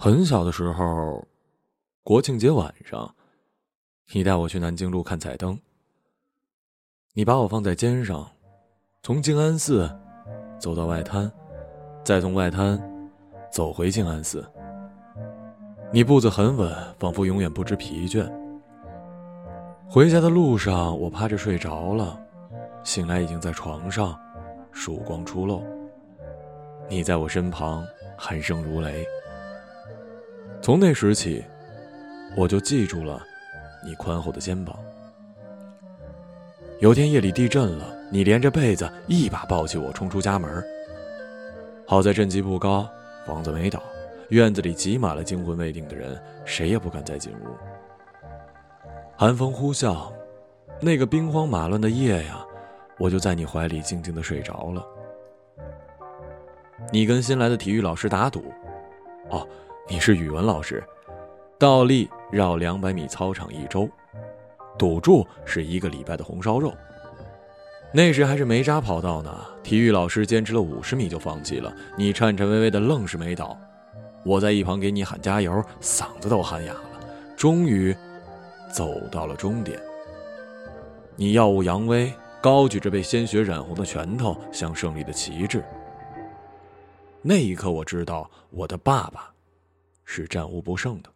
很小的时候，国庆节晚上，你带我去南京路看彩灯。你把我放在肩上，从静安寺走到外滩，再从外滩走回静安寺。你步子很稳，仿佛永远不知疲倦。回家的路上，我趴着睡着了，醒来已经在床上，曙光初露。你在我身旁，鼾声如雷。从那时起，我就记住了你宽厚的肩膀。有天夜里地震了，你连着被子一把抱起我，冲出家门。好在震级不高，房子没倒，院子里挤满了惊魂未定的人，谁也不敢再进屋。寒风呼啸，那个兵荒马乱的夜呀，我就在你怀里静静的睡着了。你跟新来的体育老师打赌，哦。你是语文老师，倒立绕两百米操场一周，赌注是一个礼拜的红烧肉。那时还是煤渣跑道呢，体育老师坚持了五十米就放弃了，你颤颤巍巍的愣是没倒。我在一旁给你喊加油，嗓子都喊哑了。终于走到了终点，你耀武扬威，高举着被鲜血染红的拳头，像胜利的旗帜。那一刻，我知道我的爸爸。是战无不胜的。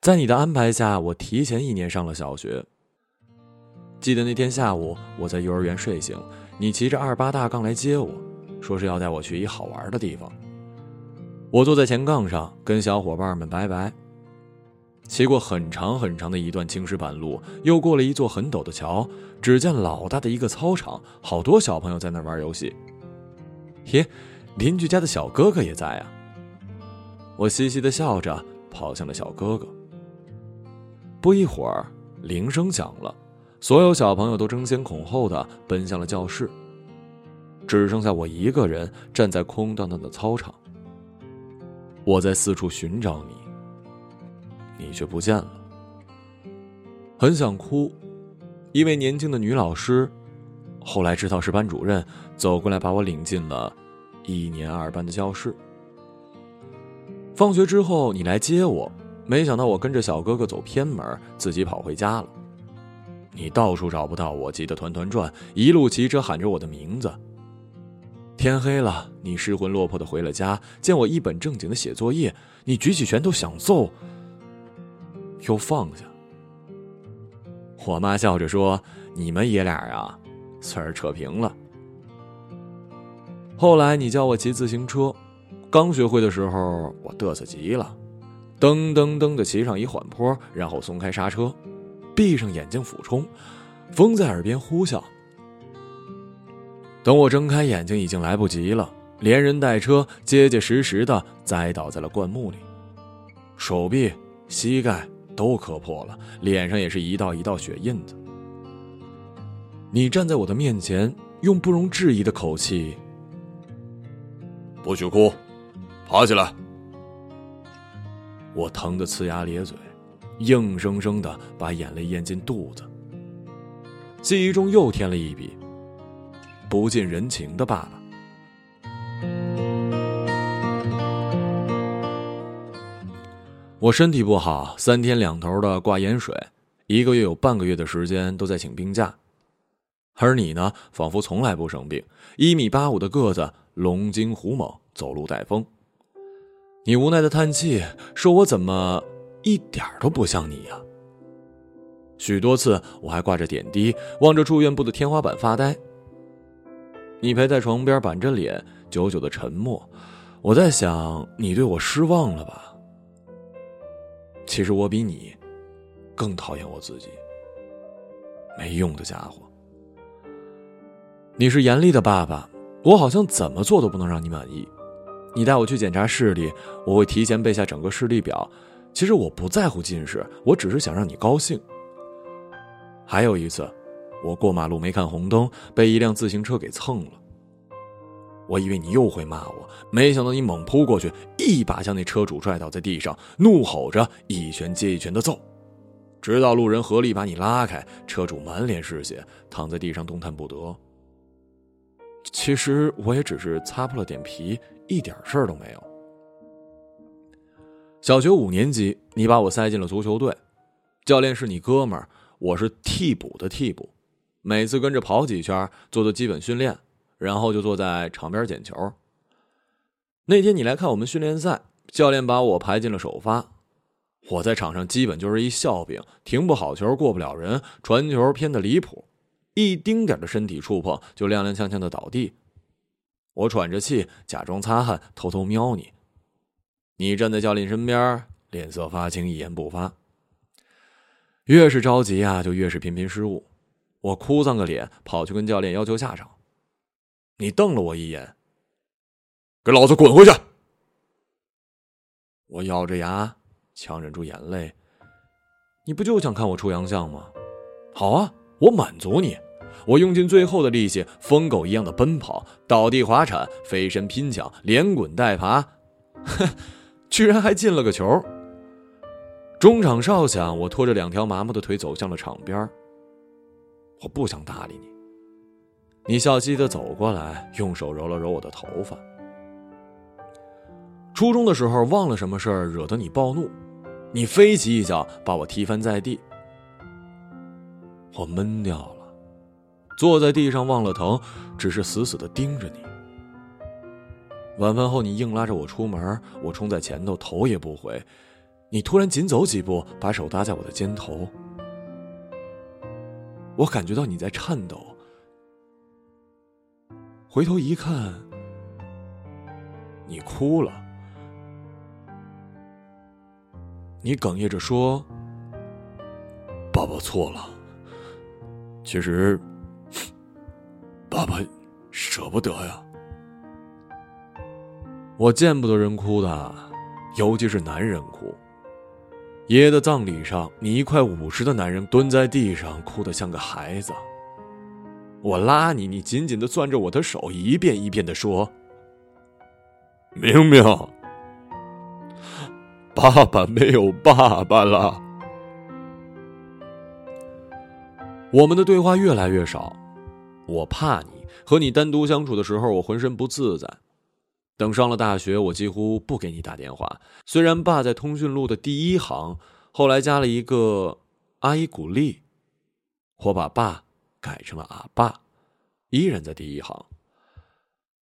在你的安排下，我提前一年上了小学。记得那天下午，我在幼儿园睡醒，你骑着二八大杠来接我，说是要带我去一好玩的地方。我坐在前杠上，跟小伙伴们拜拜。骑过很长很长的一段青石板路，又过了一座很陡的桥，只见老大的一个操场，好多小朋友在那玩游戏。咦，邻居家的小哥哥也在啊。我嘻嘻的笑着跑向了小哥哥。不一会儿，铃声响了，所有小朋友都争先恐后的奔向了教室，只剩下我一个人站在空荡荡的操场。我在四处寻找你，你却不见了。很想哭，一位年轻的女老师，后来知道是班主任，走过来把我领进了一年二班的教室。放学之后，你来接我，没想到我跟着小哥哥走偏门，自己跑回家了。你到处找不到我，急得团团转，一路骑车喊着我的名字。天黑了，你失魂落魄的回了家，见我一本正经的写作业，你举起拳头想揍，又放下。我妈笑着说：“你们爷俩啊，算是扯平了。”后来你教我骑自行车。刚学会的时候，我嘚瑟极了，噔噔噔的骑上一缓坡，然后松开刹车，闭上眼睛俯冲，风在耳边呼啸。等我睁开眼睛，已经来不及了，连人带车结结实实的栽倒在了灌木里，手臂、膝盖都磕破了，脸上也是一道一道血印子。你站在我的面前，用不容置疑的口气：“不许哭。”爬起来！我疼得呲牙咧嘴，硬生生的把眼泪咽进肚子。记忆中又添了一笔，不近人情的爸爸。我身体不好，三天两头的挂盐水，一个月有半个月的时间都在请病假。而你呢，仿佛从来不生病，一米八五的个子，龙精虎猛，走路带风。你无奈的叹气，说我怎么一点都不像你呀？许多次，我还挂着点滴，望着住院部的天花板发呆。你陪在床边，板着脸，久久的沉默。我在想，你对我失望了吧？其实我比你更讨厌我自己，没用的家伙。你是严厉的爸爸，我好像怎么做都不能让你满意。你带我去检查视力，我会提前背下整个视力表。其实我不在乎近视，我只是想让你高兴。还有一次，我过马路没看红灯，被一辆自行车给蹭了。我以为你又会骂我，没想到你猛扑过去，一把将那车主拽倒在地上，怒吼着一拳接一拳的揍，直到路人合力把你拉开，车主满脸是血，躺在地上动弹不得。其实我也只是擦破了点皮。一点事儿都没有。小学五年级，你把我塞进了足球队，教练是你哥们儿，我是替补的替补，每次跟着跑几圈，做做基本训练，然后就坐在场边捡球。那天你来看我们训练赛，教练把我排进了首发。我在场上基本就是一笑柄，停不好球，过不了人，传球偏的离谱，一丁点的身体触碰就踉踉跄跄的倒地。我喘着气，假装擦汗，偷偷瞄你。你站在教练身边，脸色发青，一言不发。越是着急啊，就越是频频失误。我哭丧个脸，跑去跟教练要求下场。你瞪了我一眼。给老子滚回去！我咬着牙，强忍住眼泪。你不就想看我出洋相吗？好啊，我满足你。我用尽最后的力气，疯狗一样的奔跑，倒地滑铲，飞身拼抢，连滚带爬，哼，居然还进了个球。中场哨响，我拖着两条麻木的腿走向了场边。我不想搭理你。你笑嘻嘻的走过来，用手揉了揉我的头发。初中的时候忘了什么事儿，惹得你暴怒，你飞起一脚把我踢翻在地，我闷掉了，坐在地上忘了疼，只是死死的盯着你。晚饭后你硬拉着我出门，我冲在前头头也不回，你突然紧走几步，把手搭在我的肩头，我感觉到你在颤抖，回头一看，你哭了。你哽咽着说：“爸爸错了。其实，爸爸舍不得呀。我见不得人哭的，尤其是男人哭。爷爷的葬礼上，你一块五十的男人蹲在地上，哭得像个孩子。我拉你，你紧紧的攥着我的手，一遍一遍的说：‘明明。’”爸爸没有爸爸了。我们的对话越来越少，我怕你和你单独相处的时候，我浑身不自在。等上了大学，我几乎不给你打电话。虽然爸在通讯录的第一行，后来加了一个阿依古丽，我把爸改成了阿爸，依然在第一行。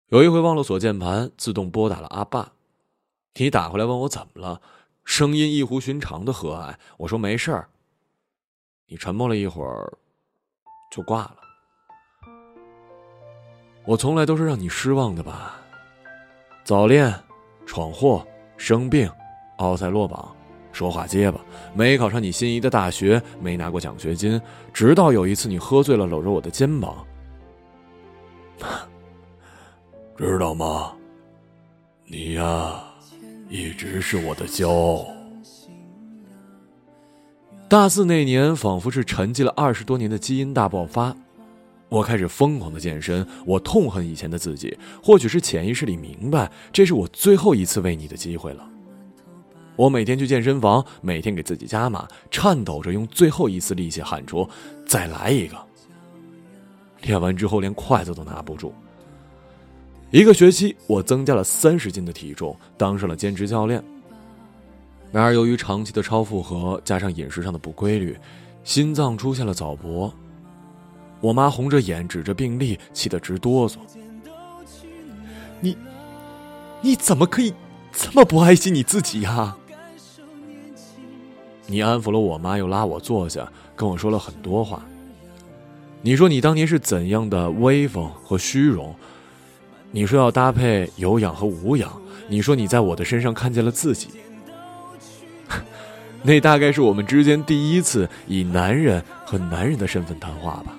有一回忘了锁键盘，自动拨打了阿爸。你打回来问我怎么了，声音异乎寻常的和蔼。我说没事儿。你沉默了一会儿，就挂了。我从来都是让你失望的吧？早恋、闯祸、生病、奥赛落榜，说话结巴，没考上你心仪的大学，没拿过奖学金，直到有一次你喝醉了，搂着我的肩膀，知道吗？你呀。一直是我的骄傲。大四那年，仿佛是沉寂了二十多年的基因大爆发，我开始疯狂的健身。我痛恨以前的自己，或许是潜意识里明白，这是我最后一次为你的机会了。我每天去健身房，每天给自己加码，颤抖着用最后一丝力气喊出：“再来一个！”练完之后，连筷子都拿不住。一个学期，我增加了三十斤的体重，当上了兼职教练。然而，由于长期的超负荷加上饮食上的不规律，心脏出现了早搏。我妈红着眼指着病历，气得直哆嗦。你，你怎么可以这么不爱惜你自己呀？你安抚了我妈，又拉我坐下，跟我说了很多话。你说你当年是怎样的威风和虚荣。你说要搭配有氧和无氧，你说你在我的身上看见了自己，那大概是我们之间第一次以男人和男人的身份谈话吧。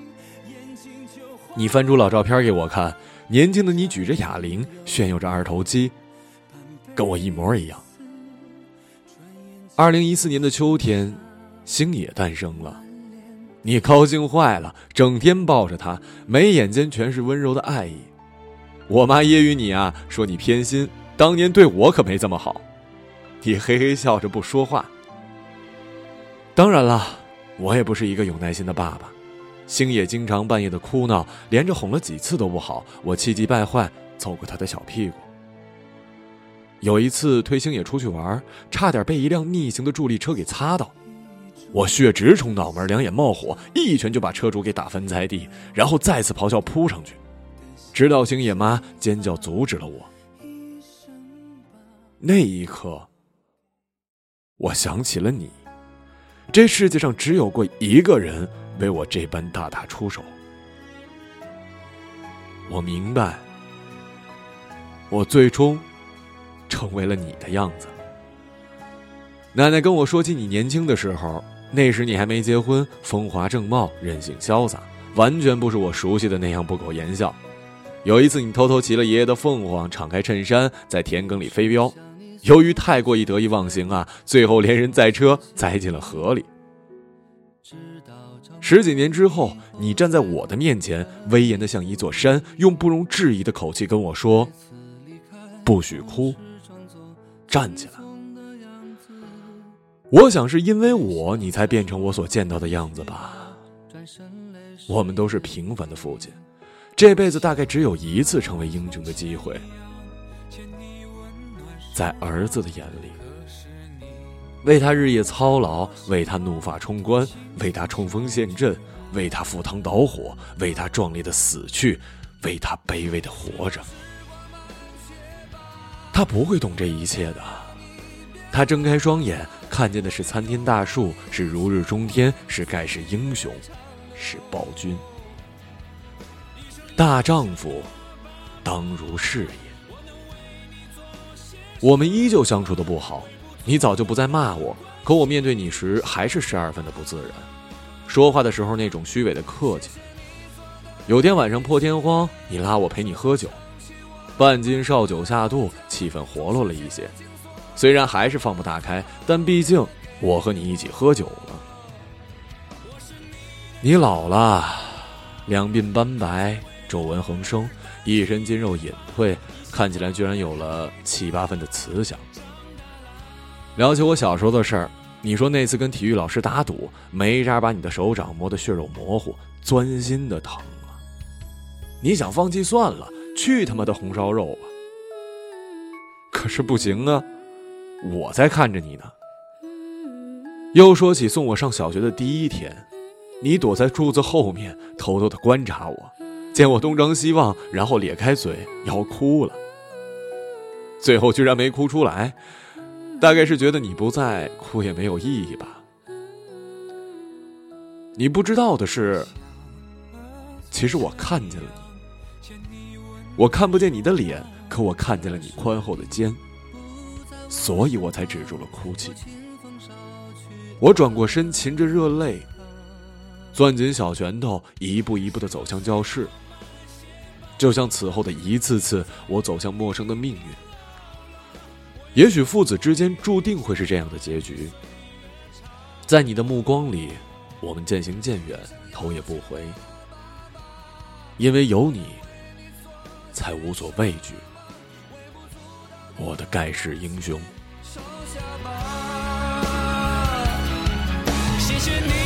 你翻出老照片给我看，年轻的你举着哑铃，炫耀着二头肌，跟我一模一样。二零一四年的秋天，星野诞生了，你高兴坏了，整天抱着他，眉眼间全是温柔的爱意。我妈揶揄你啊，说你偏心，当年对我可没这么好。你嘿嘿笑着不说话。当然了，我也不是一个有耐心的爸爸。星野经常半夜的哭闹，连着哄了几次都不好，我气急败坏，揍过他的小屁股。有一次推星野出去玩，差点被一辆逆行的助力车给擦到，我血直冲脑门，两眼冒火，一拳就把车主给打翻在地，然后再次咆哮扑上去，直到星野妈尖叫阻止了我。那一刻，我想起了你，这世界上只有过一个人为我这般大打出手。我明白，我最终。成为了你的样子。奶奶跟我说起你年轻的时候，那时你还没结婚，风华正茂，任性潇洒，完全不是我熟悉的那样不苟言笑。有一次，你偷偷骑了爷爷的凤凰，敞开衬衫在田埂里飞镖，由于太过于得意忘形啊，最后连人带车栽进了河里。十几年之后，你站在我的面前，威严的像一座山，用不容置疑的口气跟我说：“不许哭。”站起来！我想是因为我，你才变成我所见到的样子吧。我们都是平凡的父亲，这辈子大概只有一次成为英雄的机会。在儿子的眼里，为他日夜操劳，为他怒发冲冠，为他冲锋陷阵，为他赴汤蹈火，为他壮烈的死去，为他卑微的活着。他不会懂这一切的。他睁开双眼，看见的是参天大树，是如日中天，是盖世英雄，是暴君。大丈夫，当如是也。我们依旧相处的不好，你早就不再骂我，可我面对你时还是十二分的不自然，说话的时候那种虚伪的客气。有天晚上破天荒，你拉我陪你喝酒。半斤绍酒下肚，气氛活络了一些。虽然还是放不大开，但毕竟我和你一起喝酒了。你老了，两鬓斑白，皱纹横生，一身筋肉隐退，看起来居然有了七八分的慈祥。聊起我小时候的事儿，你说那次跟体育老师打赌，没渣把你的手掌磨得血肉模糊，钻心的疼啊！你想放弃算了。去他妈的红烧肉吧！可是不行啊，我在看着你呢。又说起送我上小学的第一天，你躲在柱子后面偷偷的观察我，见我东张西望，然后咧开嘴要哭了，最后居然没哭出来，大概是觉得你不在，哭也没有意义吧。你不知道的是，其实我看见了你。我看不见你的脸，可我看见了你宽厚的肩，所以我才止住了哭泣。我转过身，噙着热泪，攥紧小拳头，一步一步的走向教室。就像此后的一次次，我走向陌生的命运。也许父子之间注定会是这样的结局。在你的目光里，我们渐行渐远，头也不回，因为有你。才无所畏惧，我的盖世英雄。谢谢你。